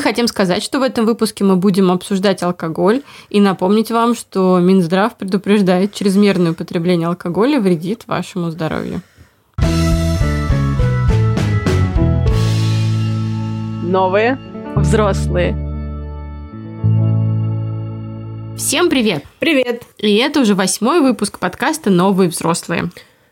Мы хотим сказать, что в этом выпуске мы будем обсуждать алкоголь и напомнить вам, что Минздрав предупреждает, чрезмерное употребление алкоголя вредит вашему здоровью. Новые взрослые. Всем привет! Привет! И это уже восьмой выпуск подкаста «Новые взрослые».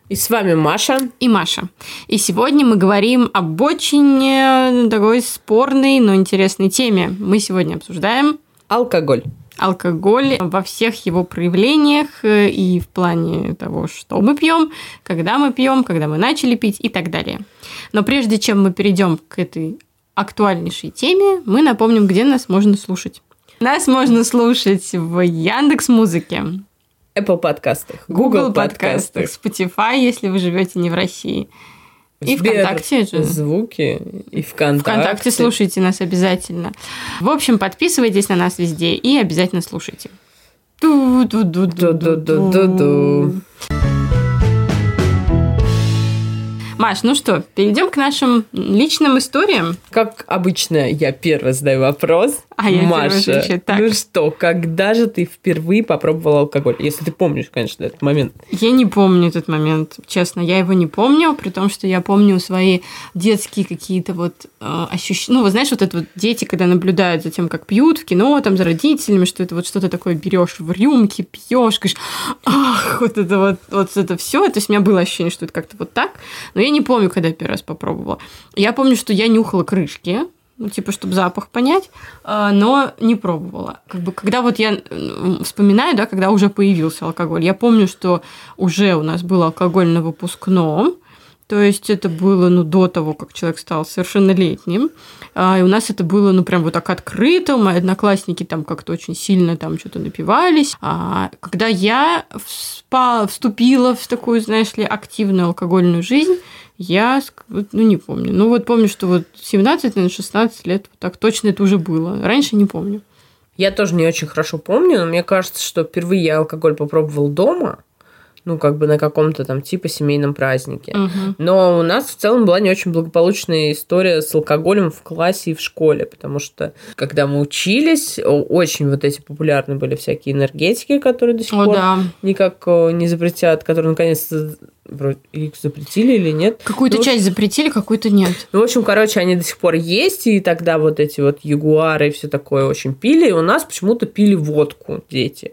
И с вами Маша. И Маша. И сегодня мы говорим об очень э, такой спорной, но интересной теме. Мы сегодня обсуждаем Алкоголь. алкоголь во всех его проявлениях э, и в плане того, что мы пьем, когда мы пьем, когда мы начали пить и так далее. Но прежде чем мы перейдем к этой актуальнейшей теме, мы напомним, где нас можно слушать. Нас можно слушать в Яндекс Музыке, Apple подкастах, Google подкастах, Spotify, если вы живете не в России. И Сбер ВКонтакте же. Звуки. И ВКонтакте. ВКонтакте слушайте нас обязательно. В общем, подписывайтесь на нас везде и обязательно слушайте. Ду-ду-ду-ду-ду. Маш, ну что, перейдем к нашим личным историям. Как обычно, я первый задаю вопрос. А я Маша, отвечаю. Так. ну что, когда же ты впервые попробовала алкоголь? Если ты помнишь, конечно, этот момент. Я не помню этот момент, честно, я его не помню, при том, что я помню свои детские какие-то вот ощущения. Ну, вот знаешь, вот это вот дети, когда наблюдают за тем, как пьют в кино, там, за родителями, что это вот что-то такое берешь в рюмки, пьешь, говоришь, ах, вот это вот, вот это все. То есть у меня было ощущение, что это как-то вот так, но я не помню, когда я первый раз попробовала. Я помню, что я нюхала крышки, ну, типа, чтобы запах понять, а, но не пробовала. Как бы, когда вот я вспоминаю, да, когда уже появился алкоголь, я помню, что уже у нас был алкоголь на выпускном, то есть это было, ну, до того, как человек стал совершеннолетним. А, И у нас это было, ну, прям вот так открыто. Мои одноклассники там как-то очень сильно там что-то напивались. А когда я вспа- вступила в такую, знаешь ли, активную алкогольную жизнь, я, ну, не помню. Ну, вот помню, что вот 17, наверное, 16 лет, вот так точно это уже было. Раньше не помню. Я тоже не очень хорошо помню, но мне кажется, что впервые я алкоголь попробовал дома. Ну, как бы на каком-то там типа семейном празднике. Мгм. Но у нас в целом была не очень благополучная история с алкоголем в классе и в школе, потому что когда мы учились, очень вот эти популярны были всякие энергетики, которые до сих О, пор да. никак не запретят, которые наконец-то их запретили или нет. Какую-то Ну, часть запретили, какую-то нет. Ну, в общем, короче, они до сих пор есть, и тогда вот эти вот ягуары и все такое очень пили, и у нас почему-то пили водку дети.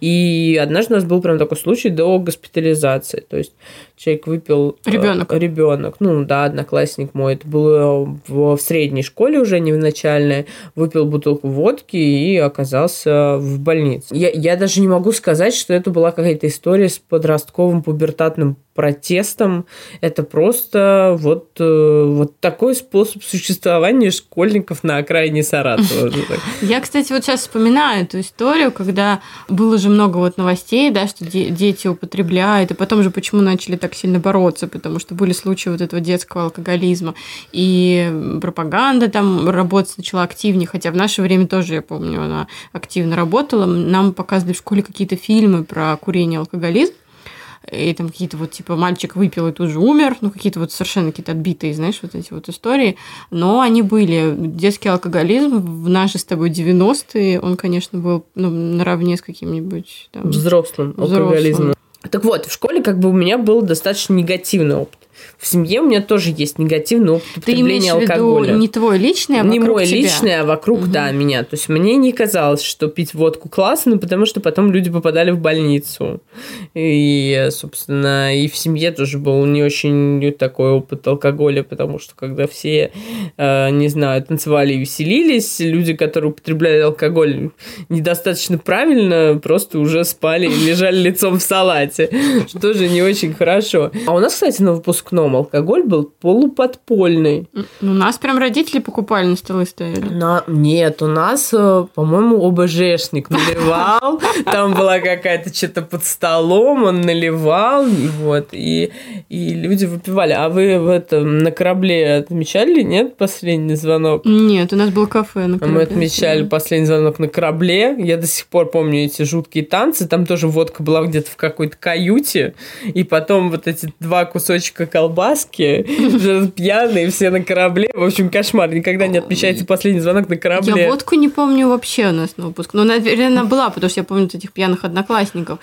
И однажды у нас был прям такой случай до госпитализации. То есть человек выпил... Ребёнок. Ребенок. Ну, да, одноклассник мой. Это было в, в средней школе уже, не в начальной. Выпил бутылку водки и оказался в больнице. Я, я даже не могу сказать, что это была какая-то история с подростковым пубертатным протестом. Это просто вот, э, вот такой способ существования школьников на окраине Саратова. Я, кстати, вот сейчас вспоминаю эту историю, когда было же много вот новостей, да, что де- дети употребляют, и потом же почему начали так сильно бороться, потому что были случаи вот этого детского алкоголизма, и пропаганда там работать начала активнее, хотя в наше время тоже, я помню, она активно работала. Нам показывали в школе какие-то фильмы про курение и алкоголизм, и там какие-то вот, типа, мальчик выпил и тут же умер, ну, какие-то вот совершенно какие-то отбитые, знаешь, вот эти вот истории, но они были. Детский алкоголизм в наши с тобой 90-е, он, конечно, был ну, наравне с каким-нибудь там... Взрослым Взрослым. алкоголизмом. Так вот, в школе как бы у меня был достаточно негативный опыт. В семье у меня тоже есть негативный опыт Ты употребления имеешь в виду алкоголя. не твой личный, а не вокруг мой тебя? личный, а вокруг, Мгм. да, меня. То есть мне не казалось, что пить водку классно, потому что потом люди попадали в больницу. И, собственно, и в семье тоже был не очень такой опыт алкоголя, потому что когда все, э, не знаю, танцевали и веселились, люди, которые употребляли алкоголь недостаточно правильно, просто уже спали и лежали лицом в салате, что тоже не очень хорошо. А у нас, кстати, на выпускном алкоголь был полуподпольный. У нас прям родители покупали, на столы стояли. На... Нет, у нас, э, по-моему, ОБЖшник наливал. Там была какая-то что-то под столом, он наливал, и вот, и, и люди выпивали. А вы в этом на корабле отмечали, нет, последний звонок? Нет, у нас было кафе на А Мы корабле. отмечали последний звонок на корабле. Я до сих пор помню эти жуткие танцы. Там тоже водка была где-то в какой-то каюте. И потом вот эти два кусочка колбаски, пьяные, все на корабле. В общем, кошмар. Никогда не отмечайте последний звонок на корабле. Я водку не помню вообще у нас на выпуск. Ну, наверное, была, потому что я помню этих пьяных одноклассников.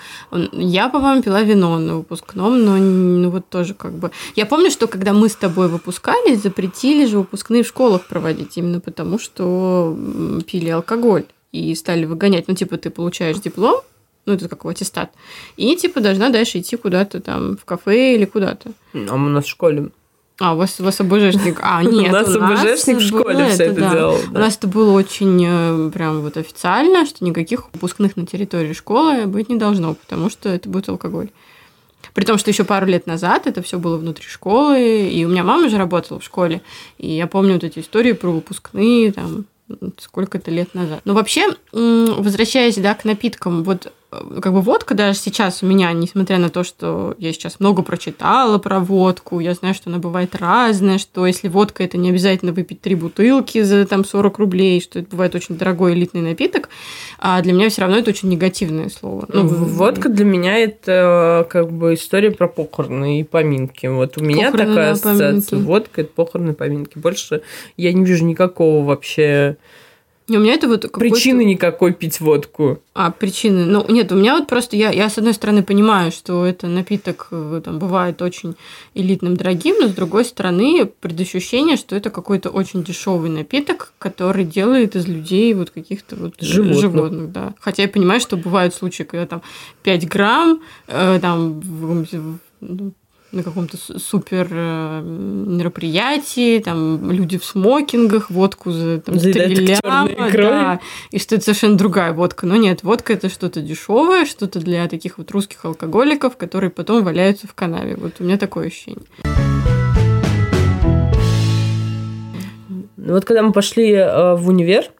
Я, по-моему, пила вино на выпускном, но ну, вот тоже как бы... Я помню, что когда мы с тобой выпускались, запретили же выпускные в школах проводить, именно потому что пили алкоголь и стали выгонять. Ну, типа, ты получаешь диплом, ну, это как аттестат, и, типа, должна дальше идти куда-то там в кафе или куда-то. А у нас в школе а, у вас, у вас ОБЖшник. А, нет, у нас ОБЖшник в школе все это делал. У нас это было очень э, прям вот официально, что никаких выпускных на территории школы быть не должно, потому что это будет алкоголь. При том, что еще пару лет назад это все было внутри школы, и у меня мама же работала в школе, и я помню вот эти истории про выпускные, там, сколько это лет назад. Но вообще, возвращаясь, да, к напиткам, вот как бы водка даже сейчас у меня, несмотря на то, что я сейчас много прочитала про водку, я знаю, что она бывает разная, что если водка, это не обязательно выпить три бутылки за там 40 рублей, что это бывает очень дорогой элитный напиток, а для меня все равно это очень негативное слово. Ну, водка для меня это как бы история про похороны и поминки. Вот у меня похороны такая ассоциация. Поминки. Водка это похороны и поминки. Больше я не вижу никакого вообще у меня это вот причины никакой пить водку. А причины? Ну нет, у меня вот просто я я с одной стороны понимаю, что это напиток э, там бывает очень элитным, дорогим, но с другой стороны предощущение, что это какой-то очень дешевый напиток, который делает из людей вот каких-то вот животных, животных да. Хотя я понимаю, что бывают случаи, когда там 5 грамм, э, там ну, на каком-то супер э, мероприятии, там люди в смокингах, водку за там, стреляма, да, и что это совершенно другая водка. Но нет, водка это что-то дешевое, что-то для таких вот русских алкоголиков, которые потом валяются в канаве. Вот у меня такое ощущение. Ну вот когда мы пошли э, в универ,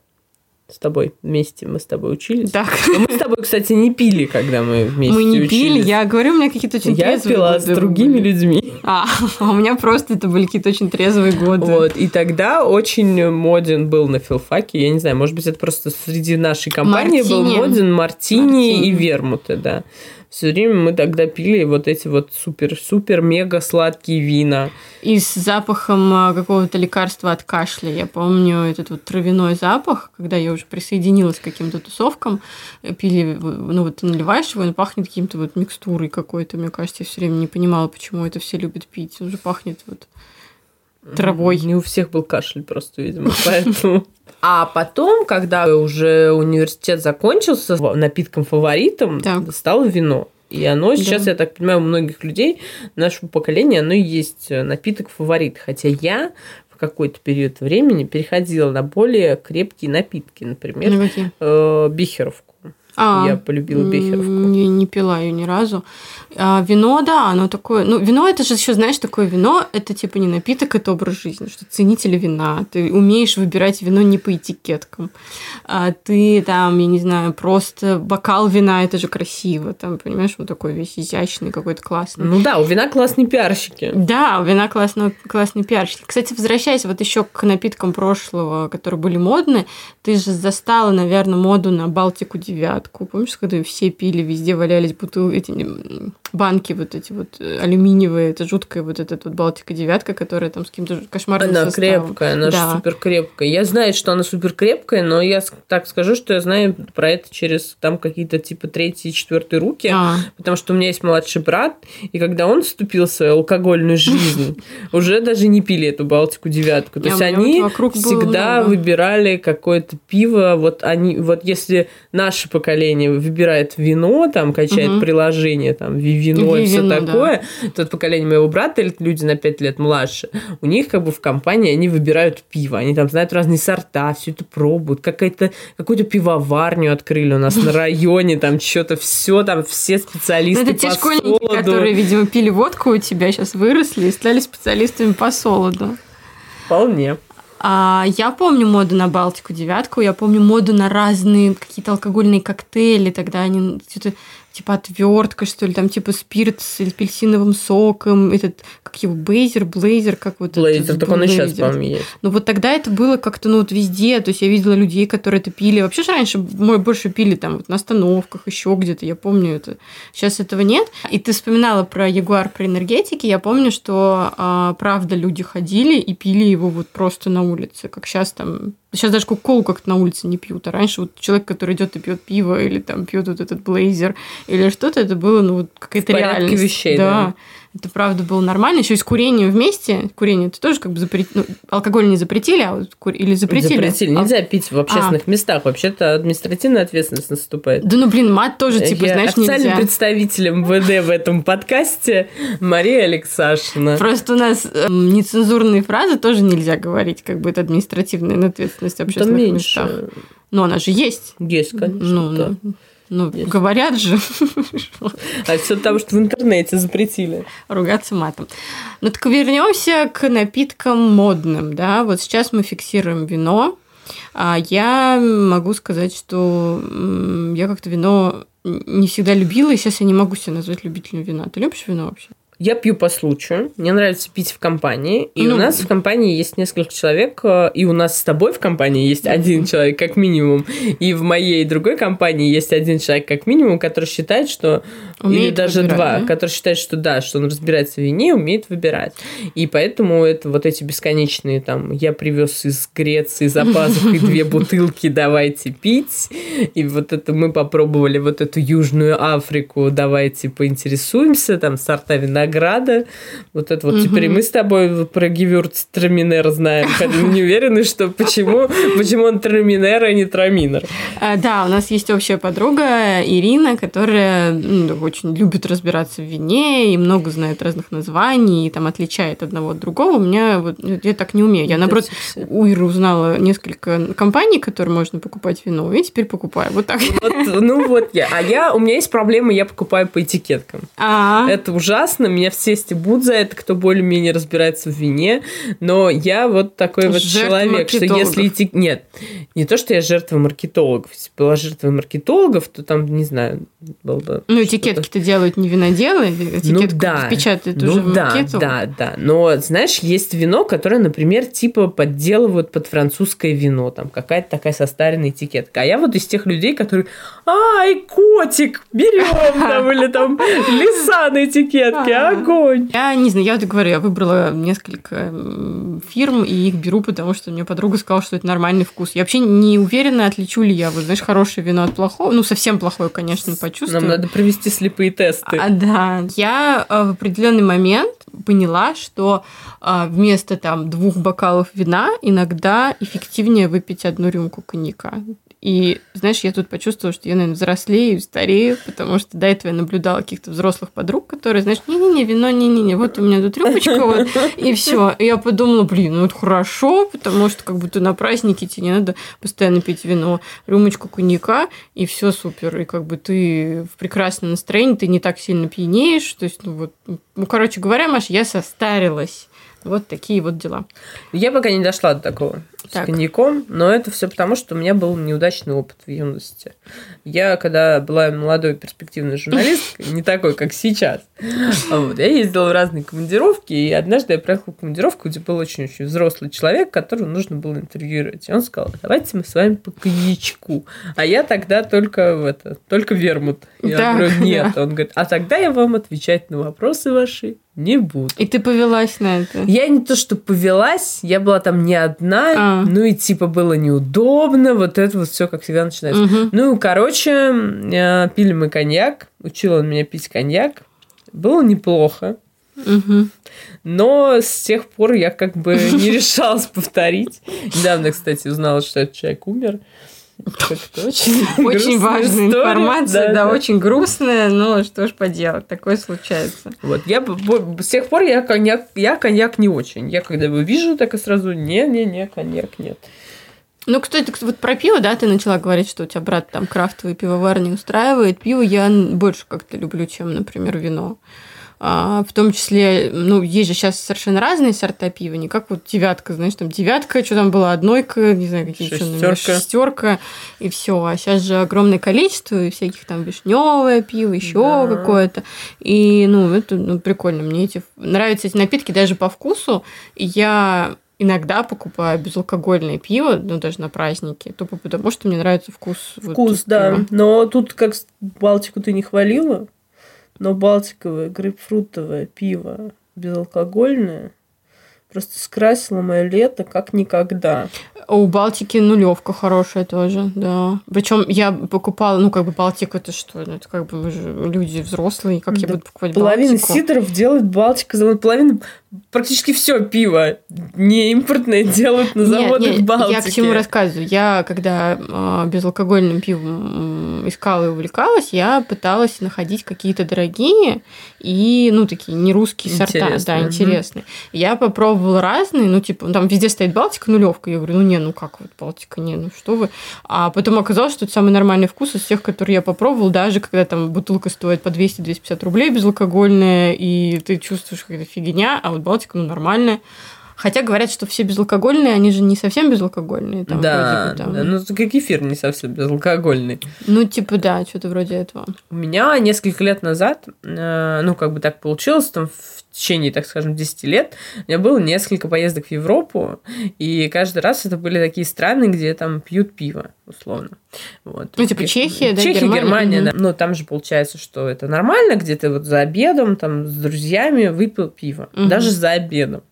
с тобой вместе. Мы с тобой учились. Так. Но мы с тобой, кстати, не пили, когда мы вместе Мы не учились. пили, я говорю, у меня какие-то очень я трезвые пила годы с другими были. людьми. А, а у меня просто это были какие-то очень трезвые годы. Вот, и тогда очень моден был на филфаке, я не знаю, может быть, это просто среди нашей компании Мартини. был моден мартини, мартини. и вермуты, да все время мы тогда пили вот эти вот супер-супер-мега сладкие вина. И с запахом а, какого-то лекарства от кашля. Я помню этот вот травяной запах, когда я уже присоединилась к каким-то тусовкам, пили, ну вот наливаешь его, он пахнет каким-то вот микстурой какой-то. Мне кажется, я все время не понимала, почему это все любят пить. Он же пахнет вот травой. Не у всех был кашель просто, видимо, поэтому... А потом, когда уже университет закончился, напитком фаворитом так. стало вино. И оно сейчас, да. я так понимаю, у многих людей нашего поколения, оно и есть напиток фаворит. Хотя я в какой-то период времени переходила на более крепкие напитки, например, ну, э, бихеровку. А, я полюбила бехеровку. Не, не пила ее ни разу. А, вино, да, оно такое. Ну, вино это же еще, знаешь, такое вино, это типа не напиток, это образ жизни, что ценители вина. Ты умеешь выбирать вино не по этикеткам. А ты там, я не знаю, просто бокал вина, это же красиво. Там, понимаешь, он такой весь изящный, какой-то классный. Ну да, у вина классные пиарщики. Да, у вина классно, классные пиарщики. Кстати, возвращаясь вот еще к напиткам прошлого, которые были модны, ты же застала, наверное, моду на Балтику 9 девятку. Помнишь, когда все пили, везде валялись бутылки, эти банки вот эти вот э, алюминиевые, это жуткая вот эта вот Балтика девятка, которая там с каким-то кошмарным Она составом. крепкая, она да. супер крепкая. Я знаю, что она супер крепкая, но я так скажу, что я знаю про это через там какие-то типа третьи четвертые руки, а. потому что у меня есть младший брат, и когда он вступил в свою алкогольную жизнь, уже даже не пили эту Балтику девятку. То есть они всегда выбирали какое-то пиво, вот они, вот если наше поколение выбирает вино, там, качает приложение, там, вино и все такое, да. тот поколение моего брата, люди на 5 лет младше, у них как бы в компании они выбирают пиво, они там знают разные сорта, все это пробуют, какая-то, какую-то пивоварню открыли у нас на районе, там, что-то все, там, все специалисты Это те школьники, которые, видимо, пили водку у тебя, сейчас выросли и стали специалистами по солоду. Вполне. А, я помню моду на Балтику девятку, я помню моду на разные какие-то алкогольные коктейли, тогда они что-то типа отвертка, что ли, там типа спирт с апельсиновым соком, этот, как его, бейзер, блейзер, как вот Блейзер, так он и сейчас, по-моему, есть. Но вот тогда это было как-то, ну, вот везде, то есть я видела людей, которые это пили. Вообще же раньше мы больше пили там вот на остановках, еще где-то, я помню это. Сейчас этого нет. И ты вспоминала про Ягуар, про энергетики, я помню, что а, правда люди ходили и пили его вот просто на улице, как сейчас там Сейчас даже кока-колу как-то на улице не пьют. А раньше вот человек, который идет и пьет пиво или там пьет вот этот блейзер или что-то, это было ну вот какая-то реальность. вещей, да. да. Это правда было нормально. Еще и с курением вместе. Курение это тоже как бы запретили. Ну, алкоголь не запретили, а вот кур... или запретили. Запретили. Нельзя пить в общественных а. местах. Вообще-то административная ответственность наступает. Да ну блин, мат тоже типа, Я знаешь, нельзя. представителем МВД в этом подкасте Мария Алексашина. Просто у нас э, нецензурные фразы тоже нельзя говорить, как бы это административная ответственность в общественных местах. Но она же есть. Есть, конечно. Ну, да. Ну, Есть. говорят же. А все потому, что в интернете запретили. ругаться матом. Ну так вернемся к напиткам модным, да. Вот сейчас мы фиксируем вино. А я могу сказать, что я как-то вино не всегда любила, и сейчас я не могу себя назвать любителем вина. Ты любишь вино вообще? Я пью по случаю. Мне нравится пить в компании. И Ну. у нас в компании есть несколько человек. э, И у нас с тобой в компании есть один человек как минимум. И в моей другой компании есть один человек как минимум, который считает, что... или Умеет даже выбирать, два, да? который считает, что да, что он разбирается в вине и умеет выбирать. И поэтому это вот эти бесконечные там... Я привез из Греции за пазухой две бутылки, давайте пить. И вот это мы попробовали вот эту Южную Африку, давайте поинтересуемся, там сорта винограда. Вот это вот теперь и Мгм. мы с тобой про Гевюрц Траминер знаем, хотя мы не уверены, что почему, почему он Траминер, а не Траминер. А, да, у нас есть общая подруга Ирина, которая ну, очень любит разбираться в вине и много знает разных названий, и там отличает одного от другого. У меня вот я так не умею. Я, наоборот, у Иры узнала несколько компаний, которые можно покупать вино, и теперь покупаю. Вот так. Вот, ну вот я. А я, у меня есть проблема, я покупаю по этикеткам. А, Это ужасно, меня все стебут за это, кто более-менее разбирается в вине, но я вот такой вот Жертва человек, что если этик... Нет, не то, что я жертва маркетологов. Если бы была жертва маркетологов, то там, не знаю, был бы... ну, этикетки-то делают не виноделы, этикетку да. печатают ну, уже в да, макету. да, да. Но, знаешь, есть вино, которое, например, типа подделывают под французское вино. Там какая-то такая состаренная этикетка. А я вот из тех людей, которые ай, котик, берем там, или там лиса на этикетке, Ага. Огонь. Я не знаю, я вот говорю, я выбрала несколько фирм, и их беру, потому что мне подруга сказала, что это нормальный вкус. Я вообще не уверена, отличу ли я, вот, знаешь, хорошее вино от плохого. Ну, совсем плохое, конечно, почувствую. Нам надо провести слепые тесты. А, да. Я э, в определенный момент поняла, что э, вместо там двух бокалов вина иногда эффективнее выпить одну рюмку коньяка. И, знаешь, я тут почувствовала, что я, наверное, взрослею, старею, потому что до этого я наблюдала каких-то взрослых подруг, которые, знаешь, не-не-не, вино, не-не-не, вот у меня тут рюмочка, вот, и все. И я подумала, блин, ну это хорошо, потому что как будто на празднике тебе не надо постоянно пить вино, рюмочку коньяка, и все супер. И как бы ты в прекрасном настроении, ты не так сильно пьянеешь. То есть, ну вот, ну, короче говоря, Маш, я состарилась. Вот такие вот дела. Я пока не дошла до такого Так. с коньяком, но это все потому, что у меня был неудачный опыт в юности. Я, когда была молодой перспективной журналисткой, не такой, как сейчас, вот, я ездила в разные командировки, и однажды я проехала командировку, где был очень-очень взрослый человек, которого нужно было интервьюировать. И он сказал, давайте мы с вами по коньячку. А я тогда только в это, только вермут. Я говорю, нет. Он говорит, а тогда я вам отвечать на вопросы ваши не буду. И ты повелась на это. Я не то, что повелась, я была там не одна, А. ну и типа было неудобно, вот это вот все, как всегда, начинается. Мгм. Ну, короче, э, пили мы коньяк, учил он меня пить коньяк, было неплохо, Мгм. но с тех пор я как бы не решалась повторить. Недавно, кстати, узнала, что этот человек умер. Очень, важная информация, да, очень грустная, но что ж поделать, такое случается. Вот, я с тех пор я коньяк, я коньяк не очень. Я когда его вижу, так и сразу не-не-не, коньяк нет. Ну, кстати, вот про пиво, да, ты начала говорить, что у тебя брат там крафтовый пивовар не устраивает. Пиво я больше как-то люблю, чем, например, вино. А, в том числе, ну, есть же сейчас совершенно разные сорта пива, не как вот девятка, знаешь, там девятка, что там была, однойка, не знаю, какие шестерка. шестерка, и все. А сейчас же огромное количество и всяких там вишневое пиво, еще Да. какое-то. И, ну, это ну, прикольно. Мне эти нравятся эти напитки даже по вкусу. И я иногда покупаю безалкогольное пиво, ну, даже на праздники, тупо потому, что мне нравится вкус. вот Вкус, да. пива. Но тут как Балтику ты не хвалила, но балтиковое грейпфрутовое пиво безалкогольное просто скрасило мое лето как никогда. А У Балтики нулевка хорошая тоже, да. Причем я покупала, ну, как бы Балтика это что? Ну, это как бы мы же люди взрослые, как я Да буду покупать Половина Балтику? сидоров делает Балтика. Половина, практически все пиво не импортное делают на Нет, заводах нет, Балтики. я к чему рассказываю. Я, когда э, безалкогольным пивом искала и увлекалась, я пыталась находить какие-то дорогие и, ну, такие не русские сорта, Интересные, да, мгм. интересные. Я попробовала разные, ну, типа, там везде стоит Балтика нулевка. Я говорю, ну, не, ну, как вот Балтика, не, ну, что вы. А потом оказалось, что это самый нормальный вкус из всех, которые я попробовала, даже когда там бутылка стоит по 200-250 рублей безалкогольная, и ты чувствуешь какая-то фигня, а вот Балтика, ну, нормальная. Хотя говорят, что все безалкогольные, они же не совсем безалкогольные. Там, да, вроде бы, там. ну как кефир не совсем безалкогольный. Ну, типа, да, что-то вроде этого. У меня несколько лет назад, э, ну, как бы так получилось, там, в течение, так скажем, 10 лет, у меня было несколько поездок в Европу, и каждый раз это были такие страны, где там пьют пиво, условно. Вот. Ну, типа И- Чехия, да, Чехия, Германия? Германия, Мгм. да. Ну, там же получается, что это нормально, где ты вот за обедом, там, с друзьями выпил пиво. Мгм. Даже за обедом.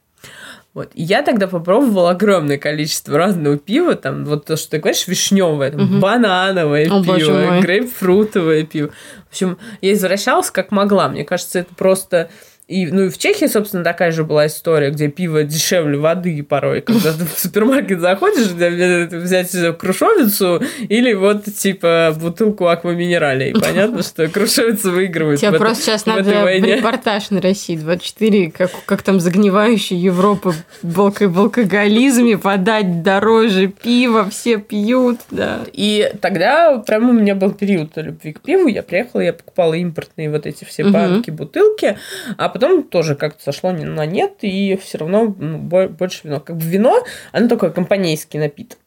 Вот. И я тогда попробовала огромное количество разного пива. Там вот то, что ты говоришь, вишневое, там, Мгм. банановое О, пиво, грейпфрутовое пиво. В общем, я извращалась как могла. Мне кажется, это просто... И, ну и в Чехии, собственно, такая же была история, где пиво дешевле воды порой. Когда ты в супермаркет заходишь, взять крушовицу или вот, типа, бутылку акваминерали. И понятно, что крушовица выигрывает Тебе просто сейчас надо репортаж на России 24, как, как там загнивающая Европа в алко- в алкоголизме подать дороже пива, все пьют, да. И тогда прям у меня был период любви к пиву. Я приехала, я покупала импортные вот эти все банки, бутылки. А потом тоже как-то сошло на нет, и все равно ну, бо- больше вино. Как бы вино, оно такой компанейский напиток.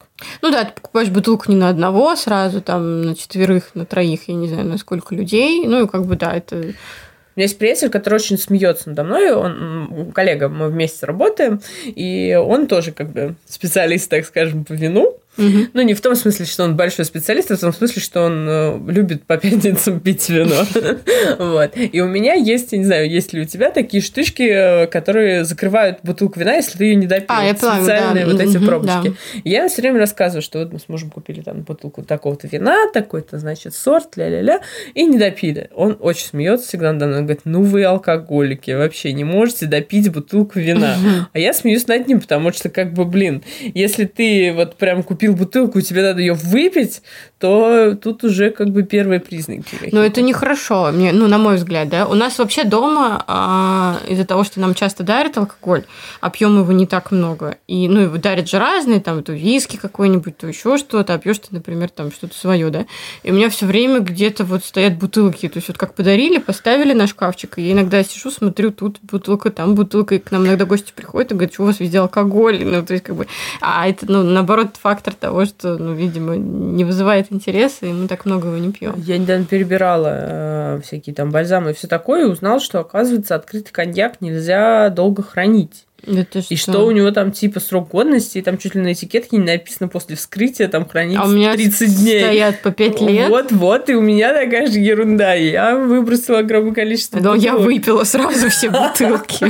Ну да, ты покупаешь бутылку не на одного сразу, там на четверых, на троих, я не знаю, на сколько людей. Ну и как бы да, это... У меня есть приятель, который очень смеется надо мной, он коллега, мы вместе работаем, и он тоже как бы специалист, так скажем, по вину. Мгм. Ну, не в том смысле, что он большой специалист, а в том смысле, что он э, любит по пятницам пить вино. Вот. И у меня есть, я не знаю, есть ли у тебя такие штучки, э, которые закрывают бутылку вина, если ты ее не допил. А, я поняла, Специальные да. вот эти Мгм, пробочки. И Я все время рассказываю, что вот мы с мужем купили там бутылку такого-то вина, такой-то, значит, сорт, ля-ля-ля, и не допили. Он очень смеется всегда надо мной, говорит, ну вы алкоголики, вообще не можете допить бутылку вина. А я смеюсь над ним, потому что, как бы, блин, если ты вот прям купил бутылку, и тебе надо ее выпить, то тут уже как бы первые признаки. Но какие-то. это нехорошо, мне, ну, на мой взгляд, да. У нас вообще дома а, из-за того, что нам часто дарят алкоголь, а пьем его не так много. И, ну, его дарят же разные, там, то виски какой-нибудь, то еще что-то, а пьешь ты, например, там что-то свое, да. И у меня все время где-то вот стоят бутылки. То есть вот как подарили, поставили на шкафчик, и я иногда сижу, смотрю, тут бутылка, там бутылка, и к нам иногда гости приходят и говорят, что у вас везде алкоголь. Ну, то есть как бы... А это, ну, наоборот, фактор того, что, ну, видимо, не вызывает интереса, и мы так много его не пьем. Я недавно перебирала э, всякие там бальзамы и все такое, и узнал, что, оказывается, открытый коньяк нельзя долго хранить. Это И что у него там типа срок годности, и там чуть ли на этикетке не написано после вскрытия, там хранится А у меня 30 дней. стоят по 5 лет. Вот, вот, и у меня такая же ерунда. Я выбросила огромное количество я бутылок. выпила сразу все бутылки.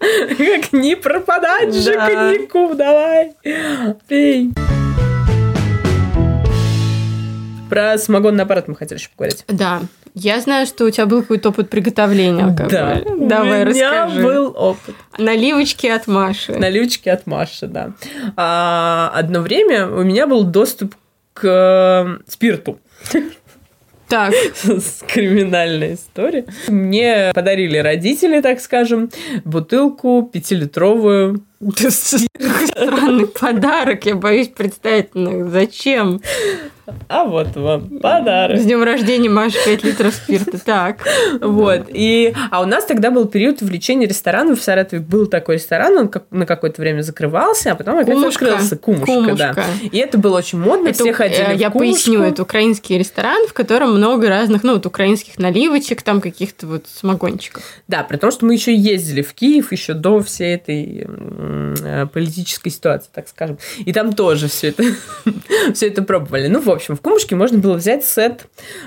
Как не пропадать же Да. коньяку, давай, пей. Про самогонный аппарат мы хотели еще поговорить. Да. Я знаю, что у тебя был какой-то опыт приготовления алкоголя. у Давай, меня расскажи. был опыт. Наливочки от Маши. Наливочки от Маши, да. А, одно время у меня был доступ к э, спирту. Так, с криминальной историей. Мне подарили родители, так скажем, бутылку пятилитровую. странный подарок. Я боюсь представить, ну, зачем. А вот вам подарок. С днем рождения, Маша, 5 литров спирта. Так. Вот. И, а у нас тогда был период увлечения ресторанов. В Саратове был такой ресторан, он как, на какое-то время закрывался, а потом опять Кумушка. открылся. Кумушка, Кумушка. да. И это было очень модно, Это, все ходили э, в я Кумушку. поясню, это украинский ресторан, в котором много разных, ну, вот украинских наливочек, там каких-то вот самогончиков. Да, при том, что мы еще ездили в Киев еще до всей этой э, политической ситуации, так скажем. И там тоже все это, все это пробовали. Ну, в общем, в Кумушке можно было взять сет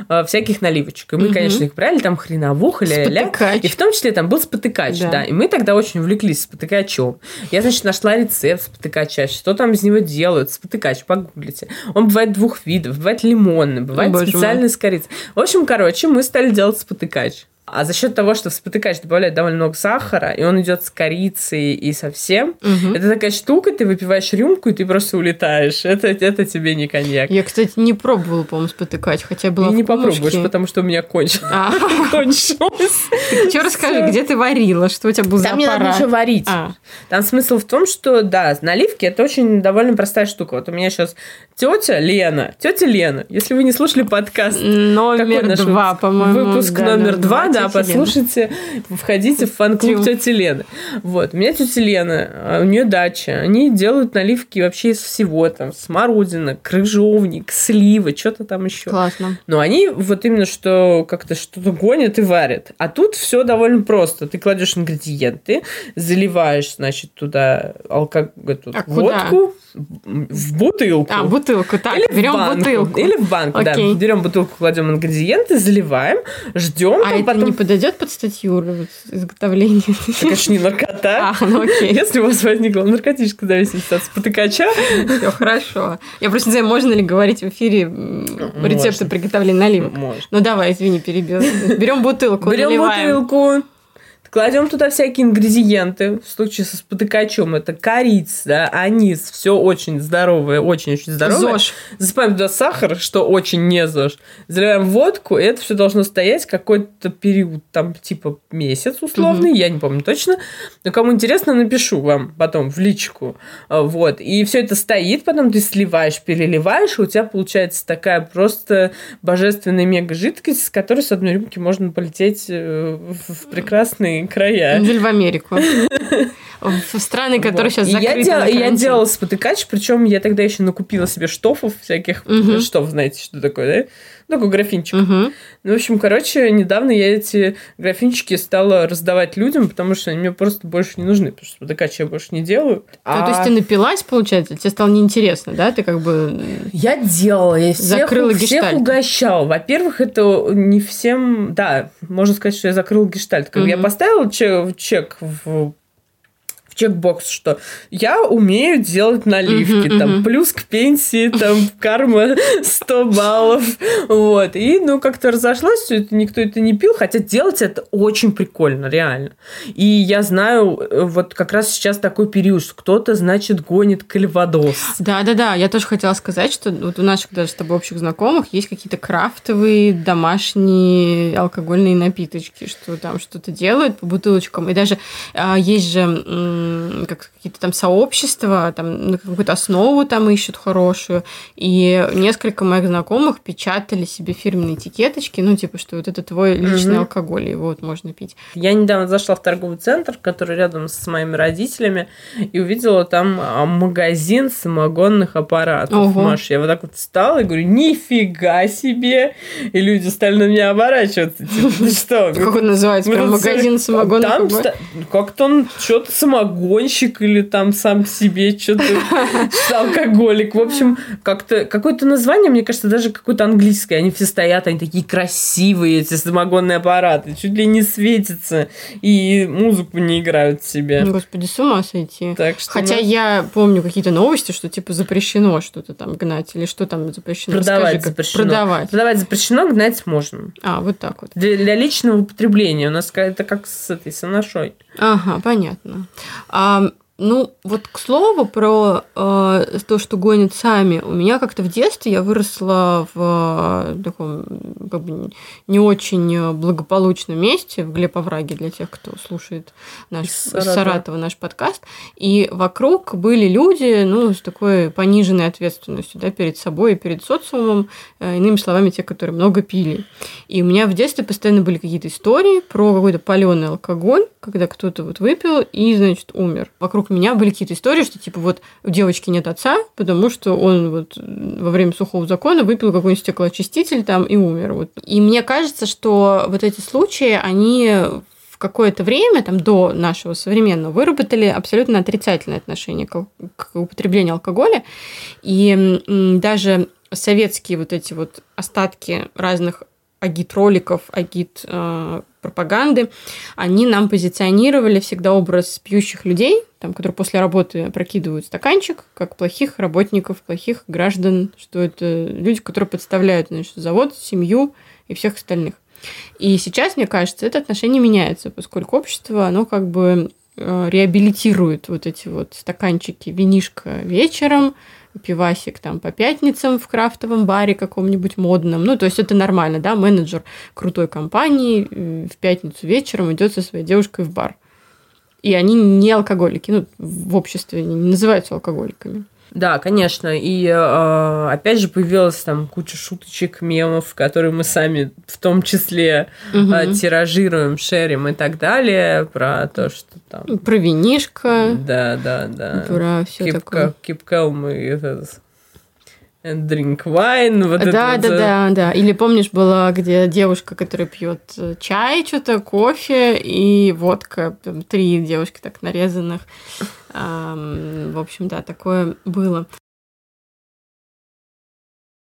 э, всяких наливочек. И мы, Мгм. конечно, их брали, там хреновуха, ля-ля. И в том числе там был спотыкач, Да. да. И мы тогда очень увлеклись спотыкачом. Я, значит, нашла рецепт спотыкача, что там из него делают. Спотыкач, погуглите. Он бывает двух видов. Бывает лимонный, бывает мой. специальный с корицей. В общем, короче, мы стали делать спотыкач. А за счет того, что в спотыкач добавляют довольно много сахара, и он идет с корицей и со всем, Мгм. это такая штука, ты выпиваешь рюмку, и ты просто улетаешь. Это, это тебе не коньяк. Я, кстати, не пробовала, по-моему, спотыкать, хотя была и не Кумушке. попробуешь, потому что у меня А, кончилось. что расскажи, где ты варила, что у тебя был за Там не надо ничего варить. А, Там смысл в том, что, да, наливки это очень довольно простая штука. Вот у меня сейчас тетя Лена, тетя Лена, если вы не слушали подкаст, номер два, по-моему. Выпуск номер два, да, Лена. послушайте, входите в фан-клуб тети Лены. Вот, у меня тетя Лена, а у нее дача, они делают наливки вообще из всего, там, смородина, крыжовник, слива, что-то там еще. Классно. Но они вот именно что как-то что-то гонят и варят. А тут все довольно просто. Ты кладешь ингредиенты, заливаешь, значит, туда алко... эту А куда? водку в бутылку. А, бутылку. Так, Или берем банку. бутылку. Или в банку, да. Окей. Берем бутылку, кладем ингредиенты, заливаем, ждем, А там потом. Не подойдет под статью изготовления? Это, конечно, не наркота. А, ну окей. Если у вас возникла наркотическая зависимость от спотыкача, Все хорошо. Я просто не знаю, можно ли говорить в эфире рецепты приготовления наливок. можно. Ну давай, извини, перебил. Берем бутылку, Берем наливаем. бутылку, кладем туда всякие ингредиенты. В случае со спотыкачом это корица, анис, все очень здоровое, очень-очень здоровое. ЗОЖ. Засыпаем туда сахар, что очень не ЗОЖ. Заливаем водку, и это все должно стоять какой-то период, там, типа месяц условный, я не помню точно. Но кому интересно, напишу вам потом в личку. А, Вот. И все это стоит, потом ты сливаешь, переливаешь, и у тебя получается такая просто божественная мега жидкость, с которой с одной рюмки можно полететь э, в в прекрасные края. Или в Америку. В страны, которые Вот. сейчас И я, закрыты. дел- я делала спотыкач, причем я тогда еще накупила себе штофов всяких. Мгм. Штоф, знаете, что такое, да? Ну, такой графинчик. Мгм. Ну, в общем, короче, недавно я эти графинчики стала раздавать людям, потому что они мне просто больше не нужны, потому что спотыкач я больше не делаю. А, То есть ты напилась, получается, тебе стало неинтересно, да? Ты как бы... Я делала, я всех, Закрыла всех гештальт. угощала. Во-первых, это не всем... Да, можно сказать, что я закрыла гештальт. Как я Мгм. поставила чек, в чекбокс, что я умею делать наливки, там, плюс к пенсии, там, карма 100 баллов, вот, и, ну, как-то разошлось, всё это, никто это не пил, хотя делать это очень прикольно, реально, и я знаю, э, вот как раз сейчас такой период, что кто-то, значит, гонит кальвадос, Да-да-да, я тоже хотела сказать, что вот у наших даже с тобой общих знакомых есть какие-то крафтовые домашние алкогольные напиточки, что там что-то делают по бутылочкам. И даже а, есть же как какие-то там сообщества, там на какую-то основу там ищут хорошую. И несколько моих знакомых печатали себе фирменные этикеточки, ну, типа, что вот это твой личный Мгм. алкоголь, его вот можно пить. Я недавно зашла в торговый центр, который рядом с моими родителями, и увидела там а, магазин самогонных аппаратов. Ого. Маш, я вот так вот встала и говорю, нифига себе! И люди стали на меня оборачиваться. Типа, ты что? Как он называется? Прям Ну, магазин самогонных ста- как-то он что-то самогонщик или там сам себе что-то алкоголик. В общем, как-то какое-то название, мне кажется, даже какое-то английское. Они все стоят, они такие красивые, эти самогонные аппараты, чуть ли не светятся и музыку не играют себе. Господи, с ума сойти. Так что Хотя ну, я помню какие-то новости, что типа запрещено что-то там гнать, или что там запрещено. Продавать Расскажи, запрещено. Продавать. продавать запрещено, гнать можно. А, вот так вот. Для, для личного употребления. У нас это как с этой соношой. Ага, понятно. А, Ну, вот к слову про э, то, что гонят сами. У меня как-то в детстве я выросла в э, таком как бы не очень благополучном месте, в Глебовраге, для тех, кто слушает наш Саратова. Саратова наш подкаст. И вокруг были люди, ну, с такой пониженной ответственностью, да, перед собой и перед социумом, э, иными словами, те, которые много пили. И у меня в детстве постоянно были какие-то истории про какой-то паленый алкоголь, когда кто-то вот выпил и, значит, умер. Вокруг меня были какие-то истории, что типа вот у девочки нет отца, потому что он вот во время сухого закона выпил какой-нибудь стеклоочиститель там и умер. Вот. И мне кажется, что вот эти случаи, они в какое-то время, там, до нашего современного, выработали абсолютно отрицательное отношение к, к употреблению алкоголя. И даже советские вот эти вот остатки разных агит-роликов, агит-пропаганды, э, они нам позиционировали всегда образ пьющих людей, там, которые после работы прокидывают стаканчик, как плохих работников, плохих граждан, что это люди, которые подставляют значит, завод, семью и всех остальных. И сейчас, мне кажется, это отношение меняется, поскольку общество, оно как бы э, реабилитирует вот эти вот стаканчики винишка вечером, пивасик там по пятницам в крафтовом баре каком-нибудь модном. Ну, то есть это нормально, да, менеджер крутой компании э, в пятницу вечером идет со своей девушкой в бар. И они не алкоголики, ну, в обществе не называются алкоголиками. Да, конечно. И э, опять же появилась там куча шуточек, мемов, которые мы сами в том числе угу. э, тиражируем, шерим и так далее. Про то, что там... Про винишко. Да, да, да. Про все такое. И этот and drink wine. Вот да, это да, вот... да, да. Или помнишь, была, где девушка, которая пьет э, чай, что-то, кофе и водка. Там, три девушки так нарезанных. В общем, да, такое было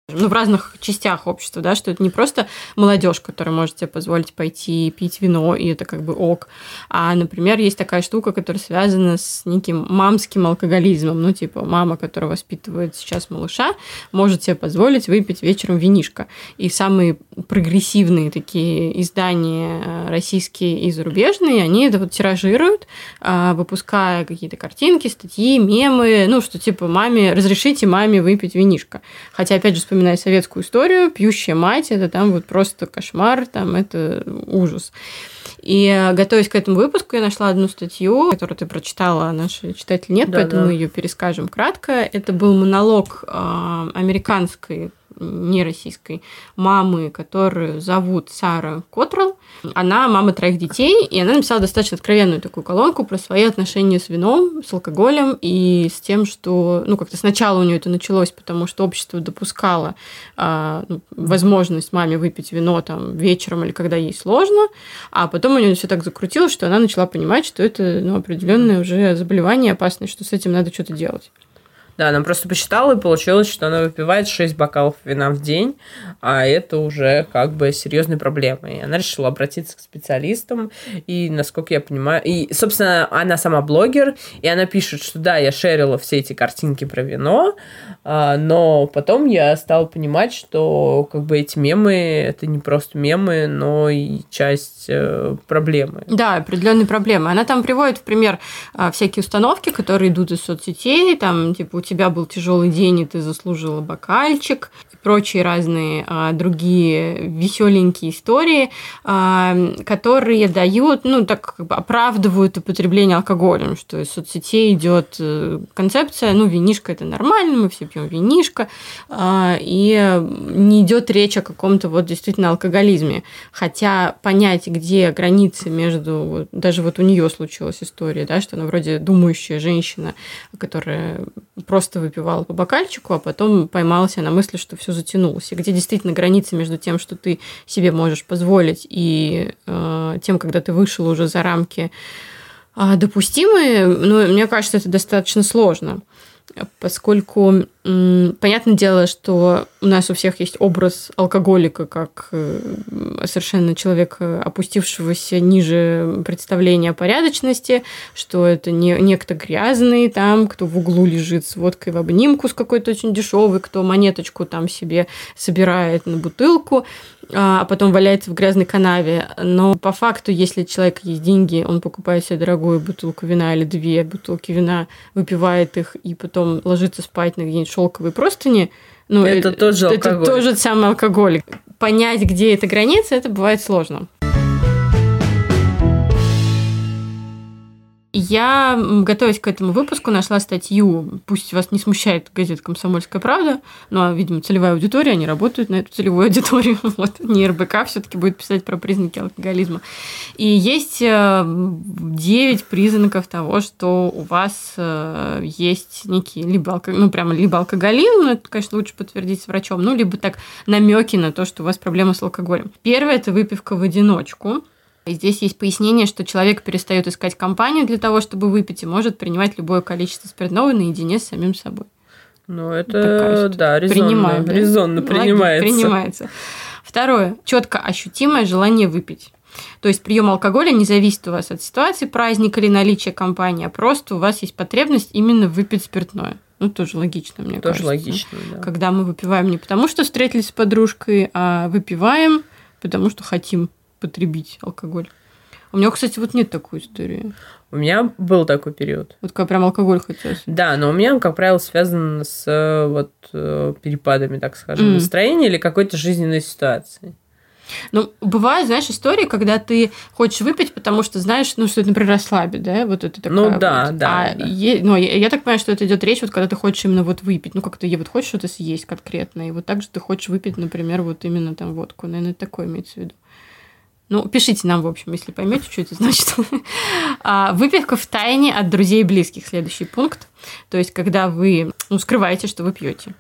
ну, в разных частях общества, да, что это не просто молодежь, которая может себе позволить пойти пить вино, и это как бы ок, а, например, есть такая штука, которая связана с неким мамским алкоголизмом, ну, типа, мама, которая воспитывает сейчас малыша, может себе позволить выпить вечером винишко. И самые прогрессивные такие издания э, российские и зарубежные, они это вот тиражируют, а, выпуская какие-то картинки, статьи, мемы, ну, что типа, маме, разрешите маме выпить винишко. Хотя, опять же, вспоминая советскую историю, пьющая мать, это там вот просто кошмар, там это ужас. И э, готовясь к этому выпуску, я нашла одну статью, которую ты прочитала, а наши читатели нет, да, поэтому да. мы ее перескажем кратко. Это был монолог э, американской не российской, мамы, которую зовут Сара Котрелл. Она мама троих детей, и она написала достаточно откровенную такую колонку про свои отношения с вином, с алкоголем и с тем, что, ну, как-то сначала у нее это началось, потому что общество допускало ну, возможность маме выпить вино там вечером или когда ей сложно, а потом у нее все так закрутилось, что она начала понимать, что это ну, определенное уже заболевание опасное, что с этим надо что-то делать. Да, она просто посчитала, и получилось, что она выпивает 6 бокалов вина в день, а это уже как бы серьезной проблемой. И она решила обратиться к специалистам, и, насколько я понимаю, и, собственно, она сама блогер, и она пишет, что да, я шерила все эти картинки про вино, а, но потом я стала понимать, что как бы эти мемы, это не просто мемы, но и часть э, проблемы. Да, определенные проблемы. Она там приводит в пример а, всякие установки, которые идут из соцсетей, там, типа, тебя был тяжелый день, и ты заслужила бокальчик, и прочие разные а, другие веселенькие истории, а, которые дают, ну, так как бы оправдывают употребление алкоголем, что из соцсетей идет э, концепция, ну, винишка это нормально, мы все пьем винишко, а, и не идет речь о каком-то вот действительно алкоголизме. Хотя понять, где границы между, даже вот у нее случилась история, да, что она вроде думающая женщина, которая просто выпивала по бокальчику, а потом поймался на мысли, что все затянулось. И где действительно граница между тем, что ты себе можешь позволить, и э, тем, когда ты вышел уже за рамки э, допустимые, ну, мне кажется, это достаточно сложно поскольку Понятное дело, что у нас у всех есть образ алкоголика как э, совершенно человека, опустившегося ниже представления о порядочности, что это не некто грязный там, кто в углу лежит с водкой в обнимку с какой-то очень дешевой, кто монеточку там себе собирает на бутылку а потом валяется в грязной канаве. Но по факту, если человек есть деньги, он покупает себе дорогую бутылку вина или две бутылки вина, выпивает их и потом ложится спать на где-нибудь шелковой простыни, ну, это, это тоже алкоголь. Это тоже самый алкоголь. Понять, где эта граница, это бывает сложно. Я, готовясь к этому выпуску, нашла статью, пусть вас не смущает газета «Комсомольская правда», но, видимо, целевая аудитория, они работают на эту целевую аудиторию. Вот, не РБК все таки будет писать про признаки алкоголизма. И есть 9 э, признаков того, что у вас э, есть некий либо, алко... ну, прямо либо алкоголизм, но это, конечно, лучше подтвердить с врачом, ну, либо так намеки на то, что у вас проблема с алкоголем. Первое – это выпивка в одиночку – и здесь есть пояснение, что человек перестает искать компанию для того, чтобы выпить, и может принимать любое количество спиртного наедине с самим собой. Ну, это, да, резонно, Принимаю, да? резонно принимается. принимается. Второе. Четко ощутимое желание выпить. То есть прием алкоголя не зависит у вас от ситуации праздника или наличия компании, а просто у вас есть потребность именно выпить спиртное. Ну, тоже логично, мне тоже кажется. Тоже логично, да. Когда мы выпиваем не потому, что встретились с подружкой, а выпиваем, потому что хотим потребить алкоголь. У меня, кстати, вот нет такой истории. У меня был такой период. Вот как прям алкоголь хотелось. Да, но у меня, как правило, связано с э, вот э, перепадами, так скажем, mm. настроения или какой-то жизненной ситуации. Ну, бывают, знаешь, истории, когда ты хочешь выпить, потому что знаешь, ну, что это, например, расслабит, да, вот это такая Ну, да, вот. да. А да. Е... ну, я, я так понимаю, что это идет речь, вот когда ты хочешь именно вот выпить, ну, как ты вот хочешь что-то съесть конкретно, и вот так же ты хочешь выпить, например, вот именно там водку, наверное, такое имеется в виду. Ну, пишите нам, в общем, если поймете, что это значит. А, выпивка в тайне от друзей и близких. Следующий пункт. То есть, когда вы ну, скрываете, что вы пьете.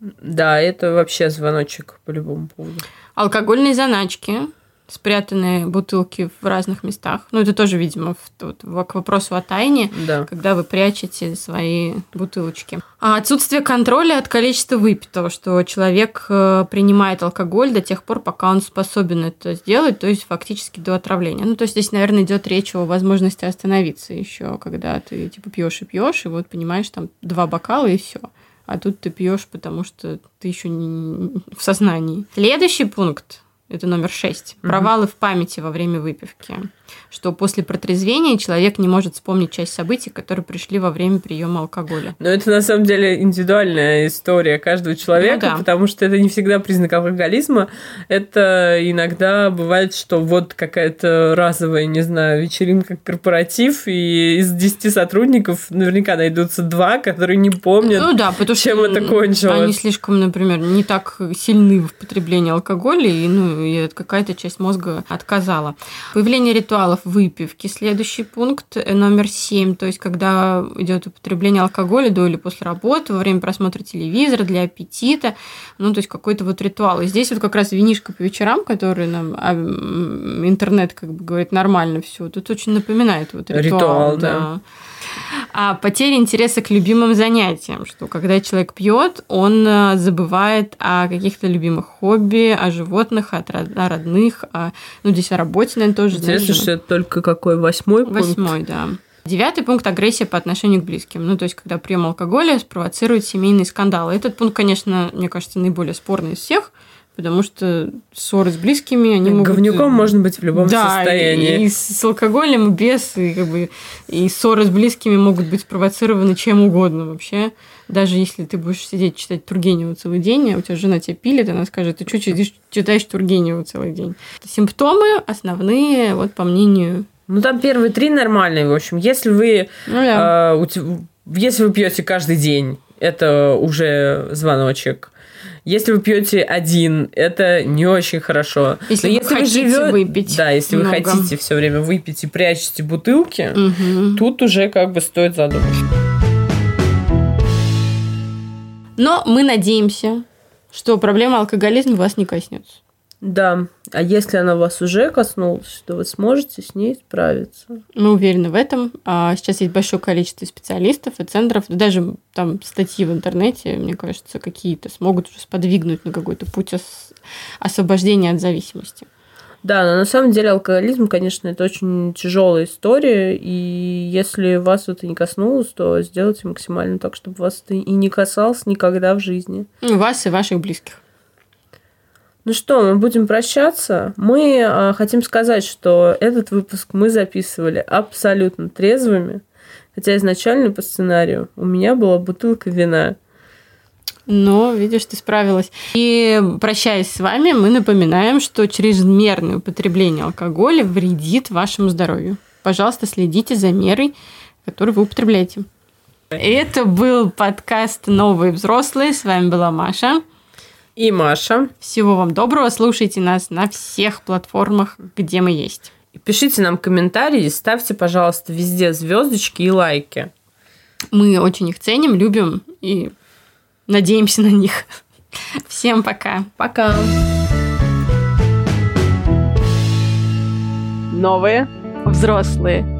Да, это вообще звоночек по любому поводу. Алкогольные заначки спрятанные бутылки в разных местах. Ну, это тоже, видимо, в, тут, к вопросу о тайне, да. когда вы прячете свои бутылочки. А отсутствие контроля от количества выпитого, что человек э, принимает алкоголь до тех пор, пока он способен это сделать, то есть фактически до отравления. Ну, то есть здесь, наверное, идет речь о возможности остановиться еще, когда ты типа пьешь и пьешь, и вот понимаешь, там два бокала и все а тут ты пьешь, потому что ты еще не в сознании. Следующий пункт это номер шесть. Провалы в памяти во время выпивки что после протрезвения человек не может вспомнить часть событий, которые пришли во время приема алкоголя. Но это на самом деле индивидуальная история каждого человека, ну, да. потому что это не всегда признак алкоголизма. Это иногда бывает, что вот какая-то разовая, не знаю, вечеринка, корпоратив, и из 10 сотрудников наверняка найдутся два, которые не помнят, ну, да, потому чем это кончилось. Они слишком, например, не так сильны в потреблении алкоголя, и, ну, и какая-то часть мозга отказала. Появление ритуалов ритуалов выпивки. Следующий пункт э, номер семь, то есть когда идет употребление алкоголя до или после работы, во время просмотра телевизора, для аппетита, ну, то есть какой-то вот ритуал. И здесь вот как раз винишка по вечерам, который нам а, интернет как бы говорит нормально все, тут очень напоминает вот ритуал. Ритуал, да. да а потеря интереса к любимым занятиям, что когда человек пьет, он э, забывает о каких-то любимых хобби, о животных, о родных, о, ну, здесь о работе, наверное, тоже. Интересно, что это только какой восьмой пункт? Восьмой, да. Девятый пункт – агрессия по отношению к близким. Ну, то есть, когда прием алкоголя спровоцирует семейные скандалы. Этот пункт, конечно, мне кажется, наиболее спорный из всех – потому что ссоры с близкими, они могут... Говнюком можно быть в любом да, состоянии. И, и с алкоголем, и без, и, как бы, и ссоры с близкими могут быть спровоцированы чем угодно вообще. Даже если ты будешь сидеть читать Тургенева целый день, а у тебя жена тебя пилит, она скажет, ты что читаешь, читаешь Тургенева целый день? Симптомы основные, вот по мнению... Ну, там первые три нормальные, в общем. Если вы, ну, да. э, если вы пьете каждый день, это уже звоночек если вы пьете один, это не очень хорошо. Если, Но вы, если вы хотите живет... выпить. Да, если много. вы хотите все время выпить и прячете бутылки, угу. тут уже как бы стоит задуматься. Но мы надеемся, что проблема алкоголизма вас не коснется. Да. А если она вас уже коснулась, то вы сможете с ней справиться. Мы уверены в этом. А сейчас есть большое количество специалистов и центров. Даже там статьи в интернете, мне кажется, какие-то смогут уже сподвигнуть на какой-то путь ос- освобождения от зависимости. Да, но на самом деле алкоголизм, конечно, это очень тяжелая история, и если вас это не коснулось, то сделайте максимально так, чтобы вас это и не касалось никогда в жизни. Ну, вас и ваших близких. Ну что, мы будем прощаться. Мы а, хотим сказать, что этот выпуск мы записывали абсолютно трезвыми, хотя изначально по сценарию у меня была бутылка вина. Но, видишь, ты справилась. И прощаясь с вами, мы напоминаем, что чрезмерное употребление алкоголя вредит вашему здоровью. Пожалуйста, следите за мерой, которую вы употребляете. Это был подкаст «Новые взрослые». С вами была Маша. И Маша. Всего вам доброго. Слушайте нас на всех платформах, где мы есть. И пишите нам комментарии, ставьте, пожалуйста, везде звездочки и лайки. Мы очень их ценим, любим и надеемся на них. Всем пока. Пока. Новые взрослые.